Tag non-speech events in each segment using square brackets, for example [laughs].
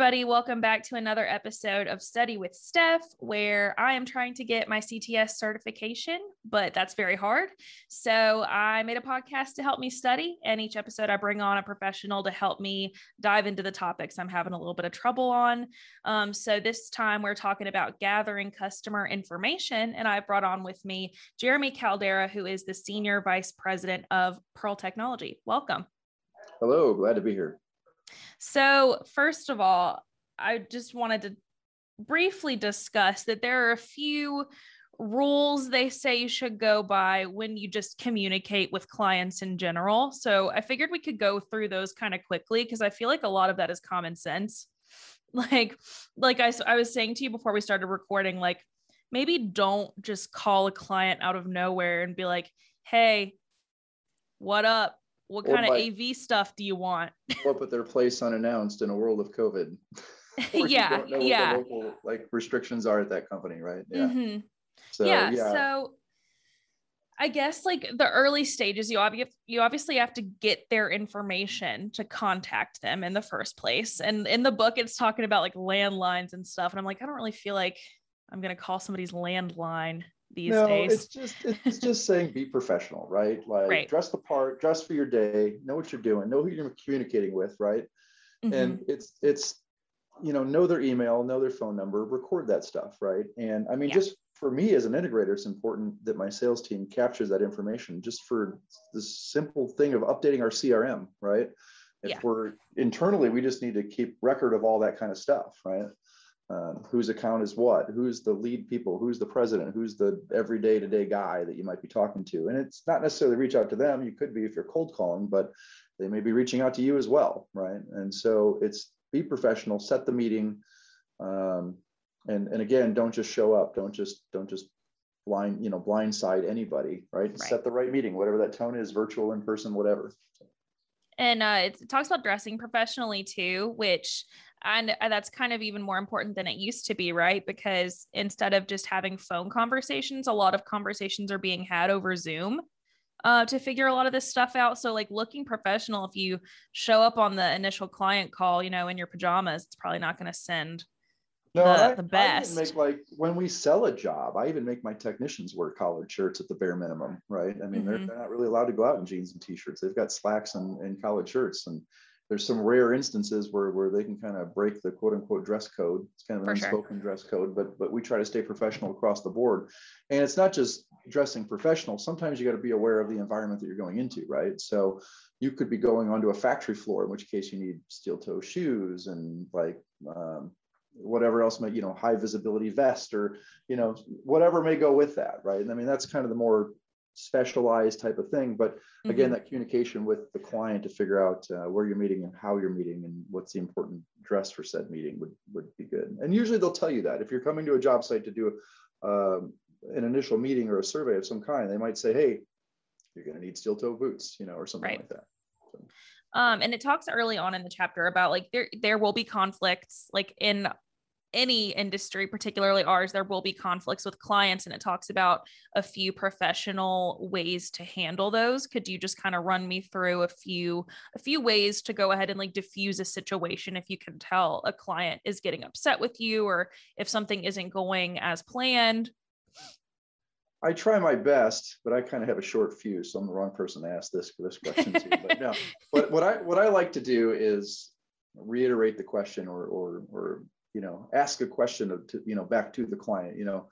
Everybody. Welcome back to another episode of Study with Steph, where I am trying to get my CTS certification, but that's very hard. So I made a podcast to help me study. And each episode, I bring on a professional to help me dive into the topics I'm having a little bit of trouble on. Um, so this time, we're talking about gathering customer information. And I brought on with me Jeremy Caldera, who is the Senior Vice President of Pearl Technology. Welcome. Hello, glad to be here. So, first of all, I just wanted to briefly discuss that there are a few rules they say you should go by when you just communicate with clients in general. So, I figured we could go through those kind of quickly because I feel like a lot of that is common sense. [laughs] Like, like I, I was saying to you before we started recording, like maybe don't just call a client out of nowhere and be like, "Hey, what up? What kind of AV stuff do you want? [laughs] Or put their place unannounced in a world of COVID. [laughs] yeah, yeah. local like restrictions are at that company, right? Yeah. Mm-hmm. So, yeah, yeah. So I guess like the early stages, you obviously you obviously have to get their information to contact them in the first place. And in the book, it's talking about like landlines and stuff. And I'm like, I don't really feel like I'm gonna call somebody's landline these no, days. It's just it's [laughs] just saying be professional, right? Like right. dress the part, dress for your day, know what you're doing, know who you're communicating with, right? Mm-hmm. And it's it's you know, know their email, know their phone number, record that stuff, right? And I mean, yeah. just for me as an integrator, it's important that my sales team captures that information just for the simple thing of updating our CRM, right? If yeah. we're internally, we just need to keep record of all that kind of stuff, right? Um, whose account is what who's the lead people who's the president who's the every day to day guy that you might be talking to. And it's not necessarily reach out to them. You could be if you're cold calling but they may be reaching out to you as well right? And so it's be professional set the meeting um, and and again don't just show up. Don't just don't just blind you know blindside anybody right? right, set the right meeting whatever that tone is virtual in person whatever. And uh, it talks about dressing professionally too which and uh, that's kind of even more important than it used to be right because instead of just having phone conversations a lot of conversations are being had over zoom uh, to figure a lot of this stuff out so like looking professional if you show up on the initial client call you know in your pajamas it's probably not going to send no, the, I, the best. I make like when we sell a job, I even make my technicians wear collared shirts at the bare minimum, right? I mean, mm-hmm. they're, they're not really allowed to go out in jeans and t-shirts. They've got slacks and, and collared shirts. And there's some rare instances where, where they can kind of break the quote unquote dress code. It's kind of an For unspoken sure. dress code, but but we try to stay professional across the board. And it's not just dressing professional. Sometimes you got to be aware of the environment that you're going into, right? So you could be going onto a factory floor, in which case you need steel toe shoes and like um, whatever else might, you know, high visibility vest or, you know, whatever may go with that, right? And I mean, that's kind of the more specialized type of thing. But again, mm-hmm. that communication with the client to figure out uh, where you're meeting and how you're meeting and what's the important dress for said meeting would, would be good. And usually they'll tell you that if you're coming to a job site to do um, an initial meeting or a survey of some kind, they might say, hey, you're going to need steel toe boots, you know, or something right. like that. So. Um, and it talks early on in the chapter about like there there will be conflicts like in any industry, particularly ours, there will be conflicts with clients, and it talks about a few professional ways to handle those. Could you just kind of run me through a few a few ways to go ahead and like diffuse a situation if you can tell a client is getting upset with you or if something isn't going as planned? I try my best, but I kind of have a short fuse, so I'm the wrong person to ask this for this question too. but no, [laughs] what, what I what I like to do is reiterate the question or or or you know ask a question of to, you know back to the client you know.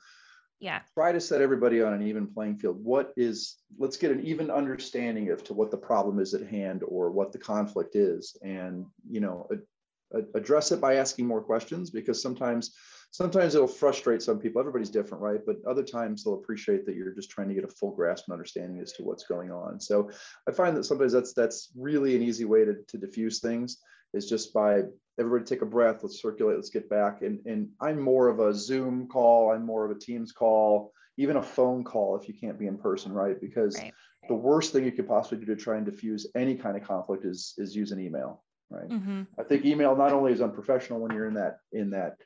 Yeah. Try to set everybody on an even playing field. What is let's get an even understanding of to what the problem is at hand or what the conflict is and you know a, a, address it by asking more questions because sometimes sometimes it'll frustrate some people. Everybody's different right? But other times they'll appreciate that you're just trying to get a full grasp and understanding as to what's going on. So i find that sometimes that's that's really an easy way to, to diffuse things is just by everybody take a breath let's circulate let's get back. And and i'm more of a zoom call i'm more of a teams call even a phone call if you can't be in person right? Because right. the worst thing you could possibly do to try and diffuse any kind of conflict is is use an email right? Mm-hmm. i think email not only is unprofessional when you're in that in that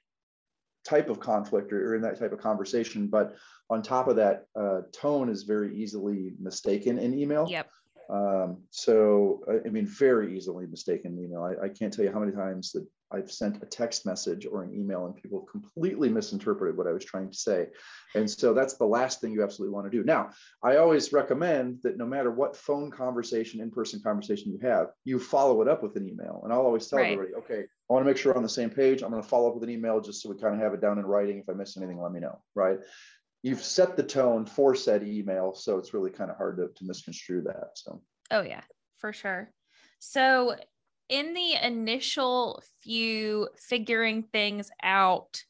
type of conflict or, or in that type of conversation but on top of that uh, tone is very easily mistaken in email. Yep Um, so, I mean, very easily mistaken email. I, I can't tell you how many times that I've sent a text message or an email and people completely misinterpreted what I was trying to say. And so that's the last thing you absolutely want to do. Now, I always recommend that no matter what phone conversation, in person conversation you have, you follow it up with an email. And I'll always tell right. everybody, okay, I want to make sure we're on the same page. I'm going to follow up with an email just so we kind of have it down in writing. If I miss anything, let me know. Right. You've set the tone for said email. So it's really kind of hard to, to misconstrue that. So, oh, yeah, for sure. So in the initial few figuring things out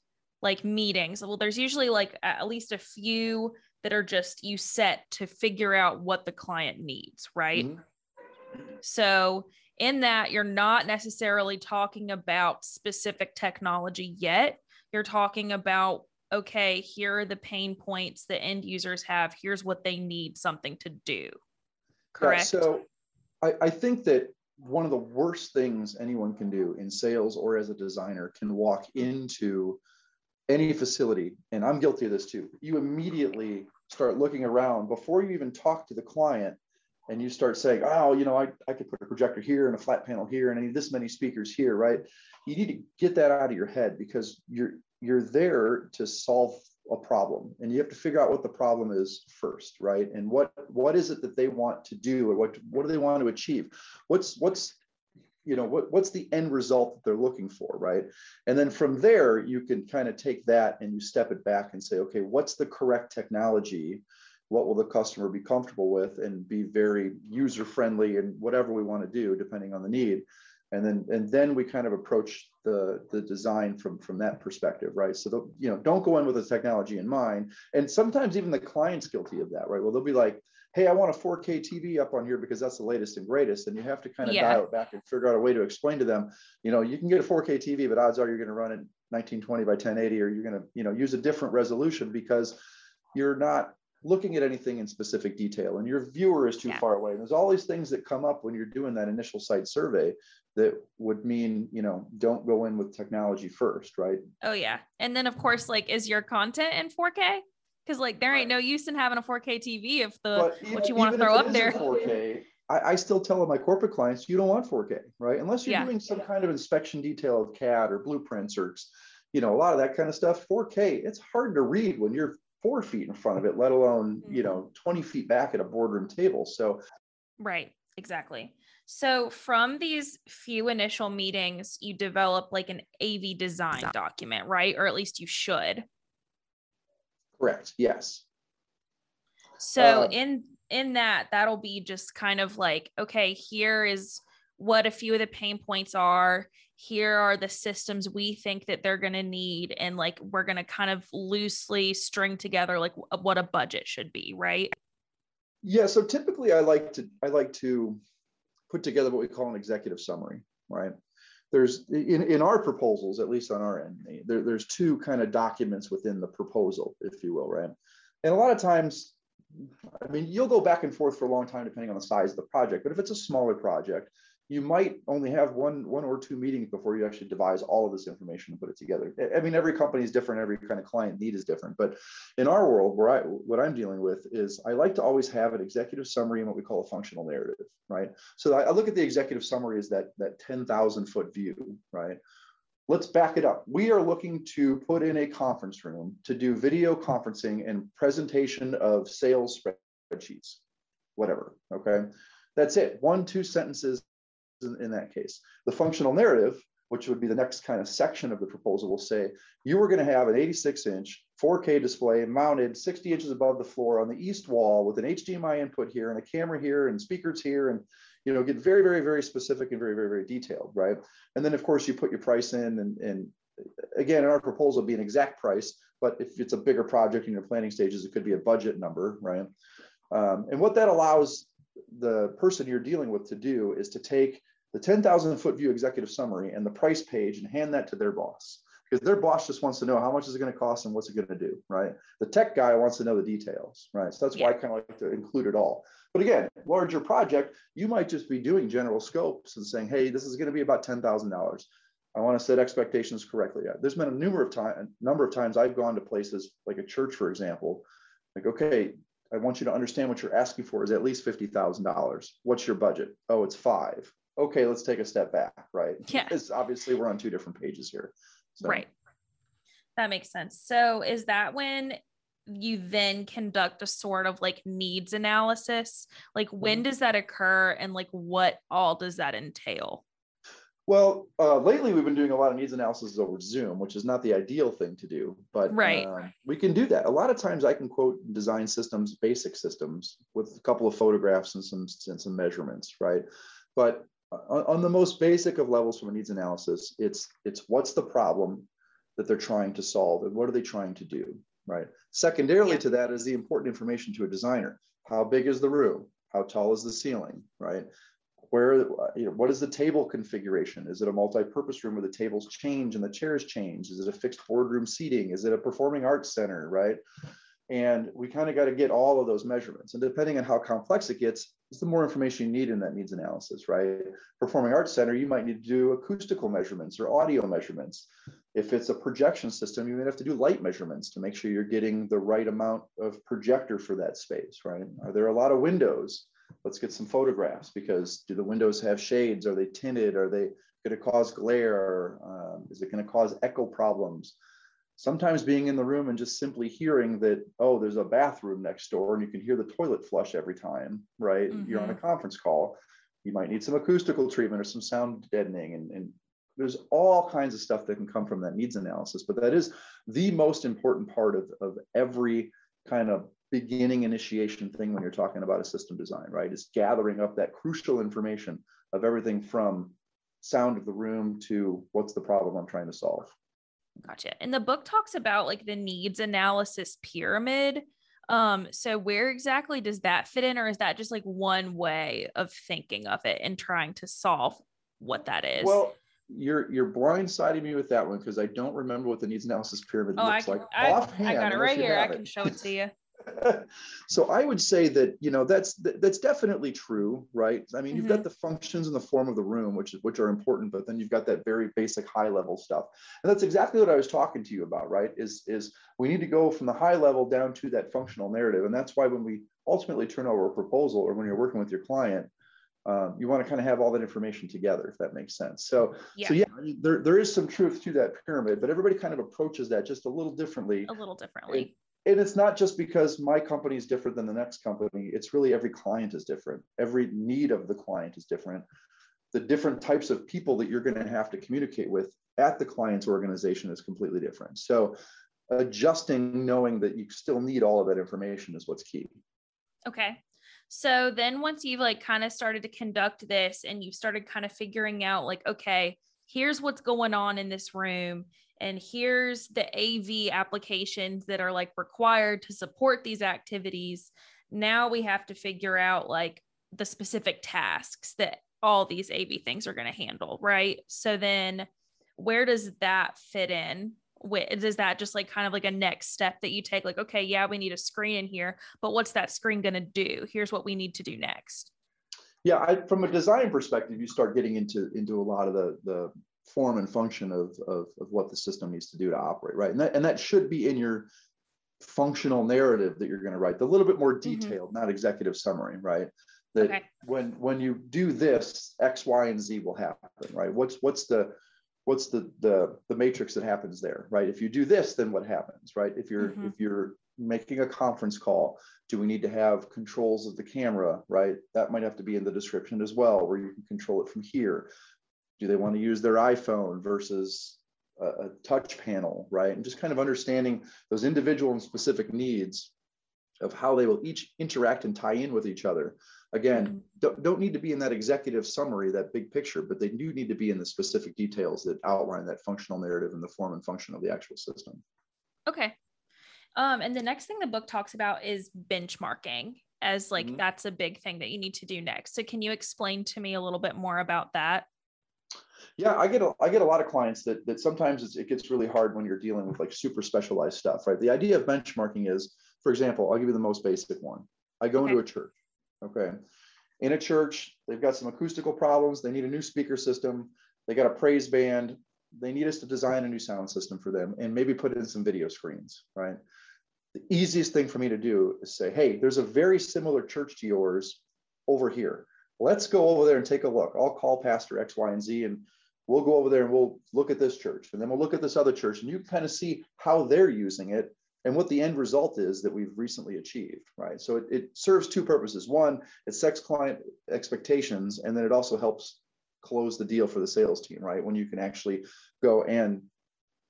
like meetings well there's usually like at least a few that are just you set to figure out what the client needs right mm-hmm. so in that you're not necessarily talking about specific technology yet you're talking about okay here are the pain points the end users have here's what they need something to do correct yeah, so I, I think that one of the worst things anyone can do in sales or as a designer can walk into any facility, and I'm guilty of this too. You immediately start looking around before you even talk to the client and you start saying, oh, you know, I, I could put a projector here and a flat panel here and I need this many speakers here, right? You need to get that out of your head because you're you're there to solve a problem and you have to figure out what the problem is first right? And what what is it that they want to do or what what do they want to achieve? What's what's you know what, what's the end result that they're looking for right? And then from there you can kind of take that and you step it back and say okay what's the correct technology? What will the customer be comfortable with and be very user friendly and whatever we want to do depending on the need and then and then we kind of approach the the design from from that perspective right? So the, you know don't go in with the technology in mind. And sometimes even the client's guilty of that right? Well they'll be like hey i want a 4k tv up on here because that's the latest and greatest. And you have to kind of yeah. dial it back and figure out a way to explain to them you know you can get a 4k tv but odds are you're going to run it 1920 by 1080 or you're going to you know use a different resolution because you're not looking at anything in specific detail and your viewer is too yeah. far away. And there's all these things that come up when you're doing that initial site survey that would mean you know don't go in with technology first right? Oh yeah. And then of course like is your content in 4k because like there ain't no use in having a 4k tv if the even, what you want to throw up there. 4k I, I, still tell my corporate clients you don't want 4k right? Unless you're yeah. doing some kind of inspection detail of cad or blueprints or you know a lot of that kind of stuff 4k it's hard to read when you're four feet in front of it let alone mm-hmm. you know 20 feet back at a boardroom table so right exactly so, from these few initial meetings, you develop like an AV design document, right? Or at least you should. Correct. Yes. So, uh, in in that, that'll be just kind of like, okay, here is what a few of the pain points are. Here are the systems we think that they're going to need, and like we're going to kind of loosely string together like what a budget should be, right? Yeah. So typically, I like to I like to put together what we call an executive summary, right? There's in, in our proposals, at least on our end, there, there's two kind of documents within the proposal, if you will, right? And a lot of times, I mean, you'll go back and forth for a long time depending on the size of the project. But if it's a smaller project, you might only have one one or two meetings before you actually devise all of this information and put it together. I mean, every company is different, every kind of client need is different. But in our world, where I what I'm dealing with is I like to always have an executive summary and what we call a functional narrative, right? So I, look at the executive summary as that that 10,000 foot view, right? Let's back it up. We are looking to put in a conference room to do video conferencing and presentation of sales spreadsheets, whatever. Okay. That's it. One, two sentences in, in that case. The functional narrative, which would be the next kind of section of the proposal, will say you were going to have an 86 inch 4K display mounted 60 inches above the floor on the east wall with an HDMI input here and a camera here and speakers here and you know get very very very specific and very very very detailed right and then of course you put your price in and, and again in our proposal be an exact price but if it's a bigger project in your planning stages it could be a budget number right um, and what that allows the person you're dealing with to do is to take the 10,000 foot view executive summary and the price page and hand that to their boss because their boss just wants to know how much is it going to cost and what's it going to do, right? The tech guy wants to know the details, right? So that's yeah. why I kind of like to include it all. But again, larger project, you might just be doing general scopes and saying, hey, this is going to be about $10,000. I want to set expectations correctly. There's been a number of time, number of times I've gone to places like a church, for example, like, okay, I want you to understand what you're asking for is at least $50,000. What's your budget? Oh, it's five. Okay, let's take a step back, right? Yeah. [laughs] Because obviously we're on two different pages here. So. Right. That makes sense. So is that when you then conduct a sort of like needs analysis? Like when mm-hmm. does that occur and like what all does that entail? Well, uh, lately we've been doing a lot of needs analysis over Zoom, which is not the ideal thing to do, but right. Uh, we can do that. A lot of times I can quote design systems, basic systems with a couple of photographs and some, and some measurements, right? But on, on the most basic of levels from a needs analysis, it's, it's what's the problem that they're trying to solve and what are they trying to do, right? Secondarily yeah. to that is the important information to a designer. How big is the room? How tall is the ceiling, right? where you know what is the table configuration is it a multi-purpose room where the tables change and the chairs change is it a fixed boardroom seating is it a performing arts center right and we kind of got to get all of those measurements and depending on how complex it gets is the more information you need in that needs analysis right performing arts center you might need to do acoustical measurements or audio measurements if it's a projection system you might have to do light measurements to make sure you're getting the right amount of projector for that space right are there a lot of windows let's get some photographs because do the windows have shades? Are they tinted? Are they going to cause glare? Um, is it going to cause echo problems? Sometimes being in the room and just simply hearing that, oh, there's a bathroom next door and you can hear the toilet flush every time, right? Mm-hmm. You're on a mm-hmm. conference call. You might need some acoustical treatment or some sound deadening. And, and there's all kinds of stuff that can come from that needs analysis. But that is the most important part of, of every kind of beginning initiation thing when you're talking about a system design, right? Is gathering up that crucial information of everything from sound of the room to what's the problem I'm trying to solve. Gotcha. And the book talks about like the needs analysis pyramid. Um, so where exactly does that fit in, or is that just like one way of thinking of it and trying to solve what that is? Well, you're you're blindsiding me with that one because I don't remember what the needs analysis pyramid oh, looks I, like I, offhand. I got it right here. I can show it to you. [laughs] [laughs] so I would say that you know that's that's definitely true, right? I mean, mm-hmm. you've got mm-hmm. the functions and the form of the room, which which are important, but then you've got that very basic high level stuff, and that's exactly what I was talking to you about, right? Is is we need to go from the high level down to that functional narrative, and that's why when we ultimately turn over a proposal or when you're working with your client, um, you want to kind of have all that information together, if that makes sense. So, yeah. so yeah, there, there is some truth to that pyramid, but everybody kind of approaches that just a little differently. A little differently and it's not just because my company is different than the next company. It's really every client is different. Every need of the client is different. The different types of people that you're going to have to communicate with at the client's organization is completely different. So adjusting knowing that you still need all of that information is what's key. Okay. So then once you've like kind of started to conduct this and you've started kind of figuring out like okay here's what's going on in this room and here's the AV applications that are like required to support these activities. Now we have to figure out like the specific tasks that all these AV things are going to handle, right? So then where does that fit in? Is that just like kind of like a next step that you take? Like, okay, yeah, we need a screen in here, but what's that screen going to do? Here's what we need to do next. Yeah, I, from a design perspective, you start getting into into a lot of the the form and function of, of, of what the system needs to do to operate, right? And that, and that should be in your functional narrative that you're going to write, the little bit more mm-hmm. detailed, mm-hmm. not executive summary, right? That okay. when when you do this, X, Y, and Z will happen, right? What's what's the what's the the the matrix that happens there, right? If you do this, then what happens, right? If you're mm-hmm. if you're making a conference call, do we need to have controls of the camera, right? That might have to be in the description as well, where you can control it from here do they want to use their iphone versus a, a, touch panel right? And just kind of understanding those individual and specific needs of how they will each interact and tie in with each other. Again mm-hmm. don't, don't need to be in that executive summary that big picture but they do need to be in the specific details that outline that functional narrative and the form and function of the actual system. Okay. Um, and the next thing the book talks about is benchmarking as like mm-hmm. that's a big thing that you need to do next. So can you explain to me a little bit more about that yeah, I get a, I get a lot of clients that that sometimes it gets really hard when you're dealing with like super specialized stuff, right? The idea of benchmarking is, for example, I'll give you the most basic one. I go okay. into a church, okay. In a church, they've got some acoustical problems. They need a new speaker system. They got a praise band. They need us to design a new sound system for them and maybe put in some video screens, right? the easiest thing for me to do is say, hey, there's a very similar church to yours over here. Let's go over there and take a look. I'll call Pastor X, Y, and Z, and we'll go over there and we'll look at this church. And then we'll look at this other church, and you kind of see how they're using it and what the end result is that we've recently achieved, right? So it, it serves two purposes. One, it sets client expectations, and then it also helps close the deal for the sales team, right? When you can actually go and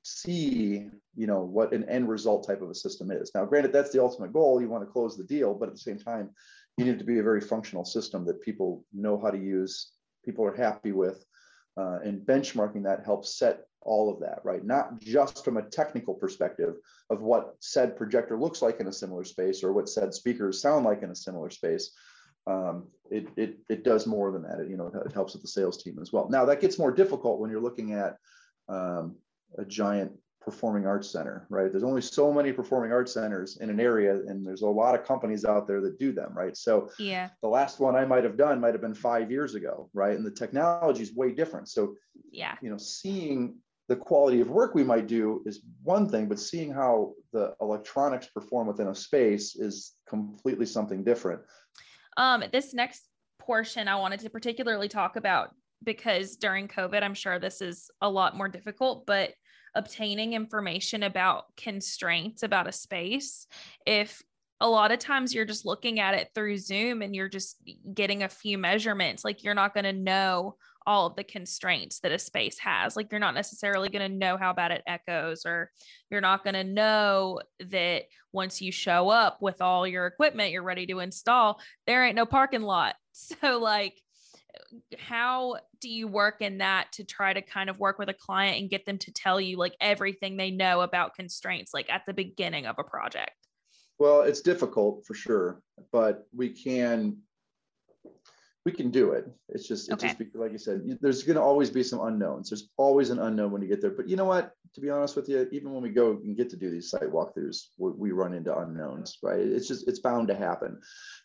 see you know what an end result type of a system is now granted that's the ultimate goal you want to close the deal but at the same time you need to be a very functional system that people know how to use people are happy with uh, and benchmarking that helps set all of that right? Not just from a technical perspective of what said projector looks like in a similar space or what said speakers sound like in a similar space. Um, it, it, it does more than that. It, you know it helps with the sales team as well. Now that gets more difficult when you're looking at um, a giant performing arts center, right? There's only so many performing arts centers in an area, and there's a lot of companies out there that do them, right? So yeah, the last one I might have done might have been five years ago, right? And the technology is way different. So yeah, you know, seeing the quality of work we might do is one thing, but seeing how the electronics perform within a space is completely something different. Um, this next portion I wanted to particularly talk about because during COVID, I'm sure this is a lot more difficult, but obtaining information about constraints about a space, if a lot of times you're just looking at it through Zoom and you're just getting a few measurements, like you're not going to know all of the constraints that a space has. Like you're not necessarily going to know how bad it echoes, or you're not going to know that once you show up with all your equipment you're ready to install, there ain't no parking lot. [laughs] So, like, how do you work in that to try to kind of work with a client and get them to tell you like everything they know about constraints like at the beginning of a project? Well it's difficult for sure but we can we can do it. It's just, it's okay. just like you said, there's going to always be some unknowns. There's always an unknown when you get there. But you know what? To be honest with you, even when we go and get to do these site walkthroughs, we, we run into unknowns, right? It's just, it's bound to happen.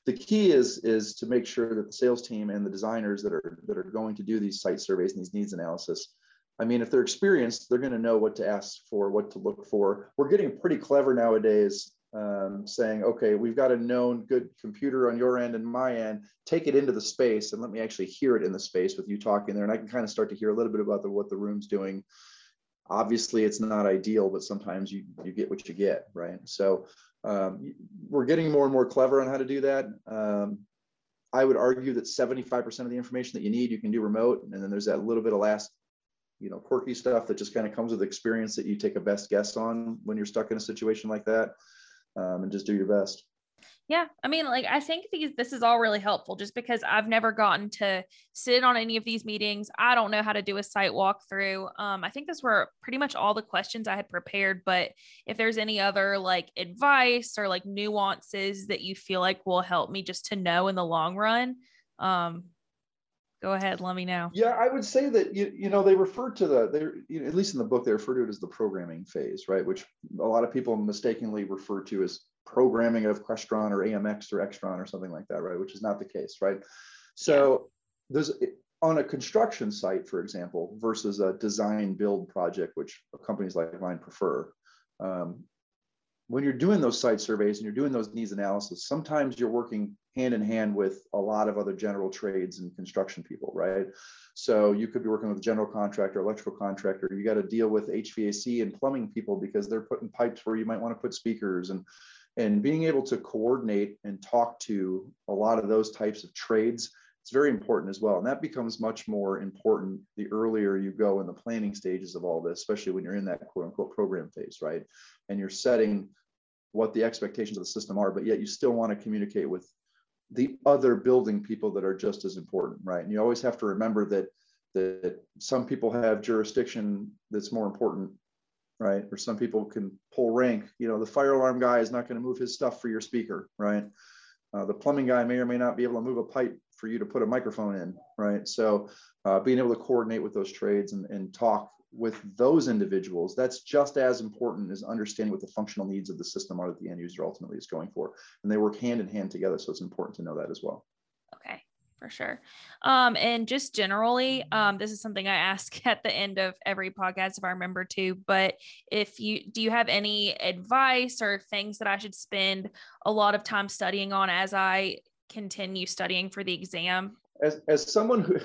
The key is, is to make sure that the sales team and the designers that are that are going to do these site surveys and these needs analysis I mean, if they're experienced, they're going to know what to ask for, what to look for. We're getting pretty clever nowadays um, saying, okay, we've got a known good computer on your end and my end, take it into the space and let me actually hear it in the space with you talking there. And I can kind of start to hear a little bit about the, what the room's doing. Obviously, it's not ideal, but sometimes you, you get what you get, right? So um, we're getting more and more clever on how to do that. Um, I would argue that 75% of the information that you need, you can do remote. And then there's that little bit of last you know quirky stuff that just kind of comes with experience that you take a best guess on when you're stuck in a situation like that um, and just do your best. Yeah, I mean, like I think these this is all really helpful just because I've never gotten to sit on any of these meetings. I don't know how to do a site walkthrough. Um, I think those were pretty much all the questions I had prepared. But if there's any other like advice or like nuances that you feel like will help me just to know in the long run, um, go ahead let me know. Yeah i would say that you, you know they refer to the they you know, at least in the book they refer to it as the programming phase right? Which a lot of people mistakenly refer to as programming of crestron or amx or extron or something like that right? Which is not the case right? So yeah. there's on a construction site for example versus a design build project which companies like mine prefer um, when you're doing those site surveys and you're doing those needs analysis, sometimes you're working hand in hand with a lot of other general trades and construction people, right? So you could be working with a general contractor, electrical contractor. You got to deal with HVAC and plumbing people because they're putting pipes where you might want to put speakers and and being able to coordinate and talk to a lot of those types of trades it's very important as well and that becomes much more important the earlier you go in the planning stages of all this especially when you're in that quote unquote program phase right and you're setting what the expectations of the system are but yet you still want to communicate with the other building people that are just as important, right? And you always have to remember that that some people have jurisdiction that's more important, right? Or some people can pull rank. You know, the fire alarm guy is not going to move his stuff for your speaker, right? Uh, the plumbing guy may or may not be able to move a pipe for you to put a microphone in, right? So uh, being able to coordinate with those trades and, and talk with those individuals, that's just as important as understanding what the functional needs of the system are that the end user ultimately is going for. And they work hand in hand together. So it's important to know that as well. Okay. for sure. Um, and just generally, um, this is something I ask [laughs] at the end of every podcast if I remember to. But if you do, you have any advice or things that I should spend a lot of time studying on as I continue studying for the exam? As as someone who,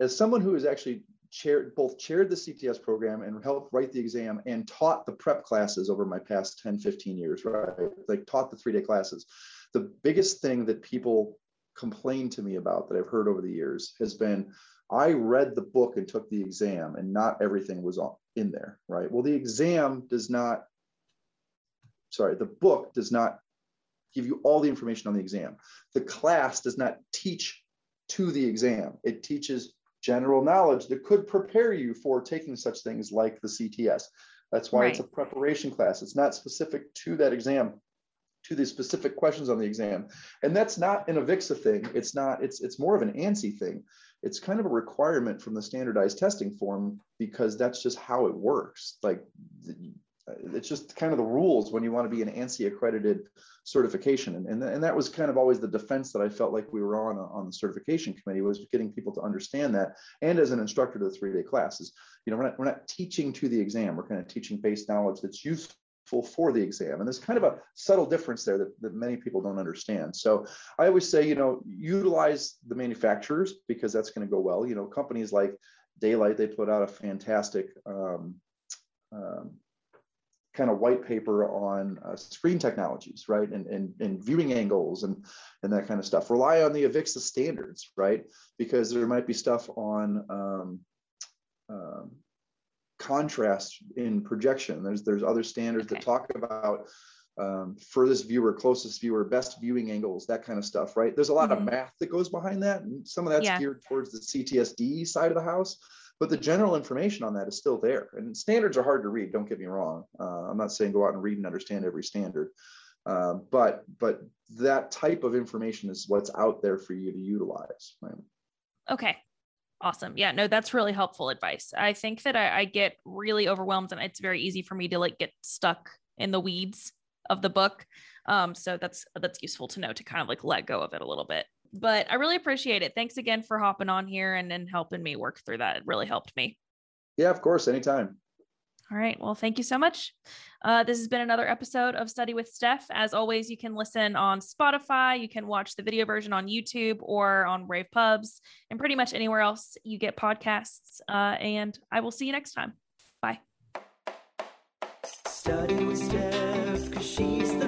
as someone who has actually chaired both chaired the CTS program and helped write the exam and taught the prep classes over my past 10, 15 years, right? Like taught the three day classes. The biggest thing that people complain to me about that I've heard over the years has been I read the book and took the exam and not everything was in there, right? Well, the exam does not, sorry, the book does not give you all the information on the exam. The class does not teach to the exam. It teaches general knowledge that could prepare you for taking such things like the CTS. That's why right. it's a preparation class. It's not specific to that exam to the specific questions on the exam. And that's not an AVIXA thing. It's not, it's it's more of an ANSI thing. It's kind of a requirement from the standardized testing form because that's just how it works. Like it's just kind of the rules when you want to be an ANSI accredited certification. And, and, and that was kind of always the defense that I felt like we were on on the certification committee was getting people to understand that. And as an instructor to the three-day classes, you know, we're not, we're not teaching to the exam. We're kind of teaching base knowledge that's useful for the exam. And there's kind of a subtle difference there that, that many people don't understand. So I always say, you know, utilize the manufacturers because that's going to go well. You know, companies like Da-Lite, they put out a fantastic um, um, kind of white paper on uh, screen technologies, right? And, and, and viewing angles and, and that kind of stuff. Rely on the AVIXA standards, right? Because there might be stuff on um, um contrast in projection. There's there's other standards okay. that talk about um, furthest viewer, closest viewer, best viewing angles, that kind of stuff, right? There's a lot mm-hmm. of math that goes behind that, and some of that's yeah. geared towards the CTSD side of the house. But the general information on that is still there. And standards are hard to read. Don't get me wrong. Uh, I'm not saying go out and read and understand every standard, uh, but but that type of information is what's out there for you to utilize. Right? Okay, Awesome. Yeah, no, that's really helpful advice. I think that I, I, get really overwhelmed and it's very easy for me to like get stuck in the weeds of the book. Um, so that's that's useful to know to kind of like let go of it a little bit. But I really appreciate it. Thanks again for hopping on here and, and helping me work through that. It really helped me. Yeah, of course, anytime. All right. Well, thank you so much. Uh, this has been another episode of Study with Steph. As always, you can listen on Spotify, you can watch the video version on YouTube or on Rave Pubs, and pretty much anywhere else you get podcasts. Uh, and I will see you next time. Bye. Study with Steph, because she's the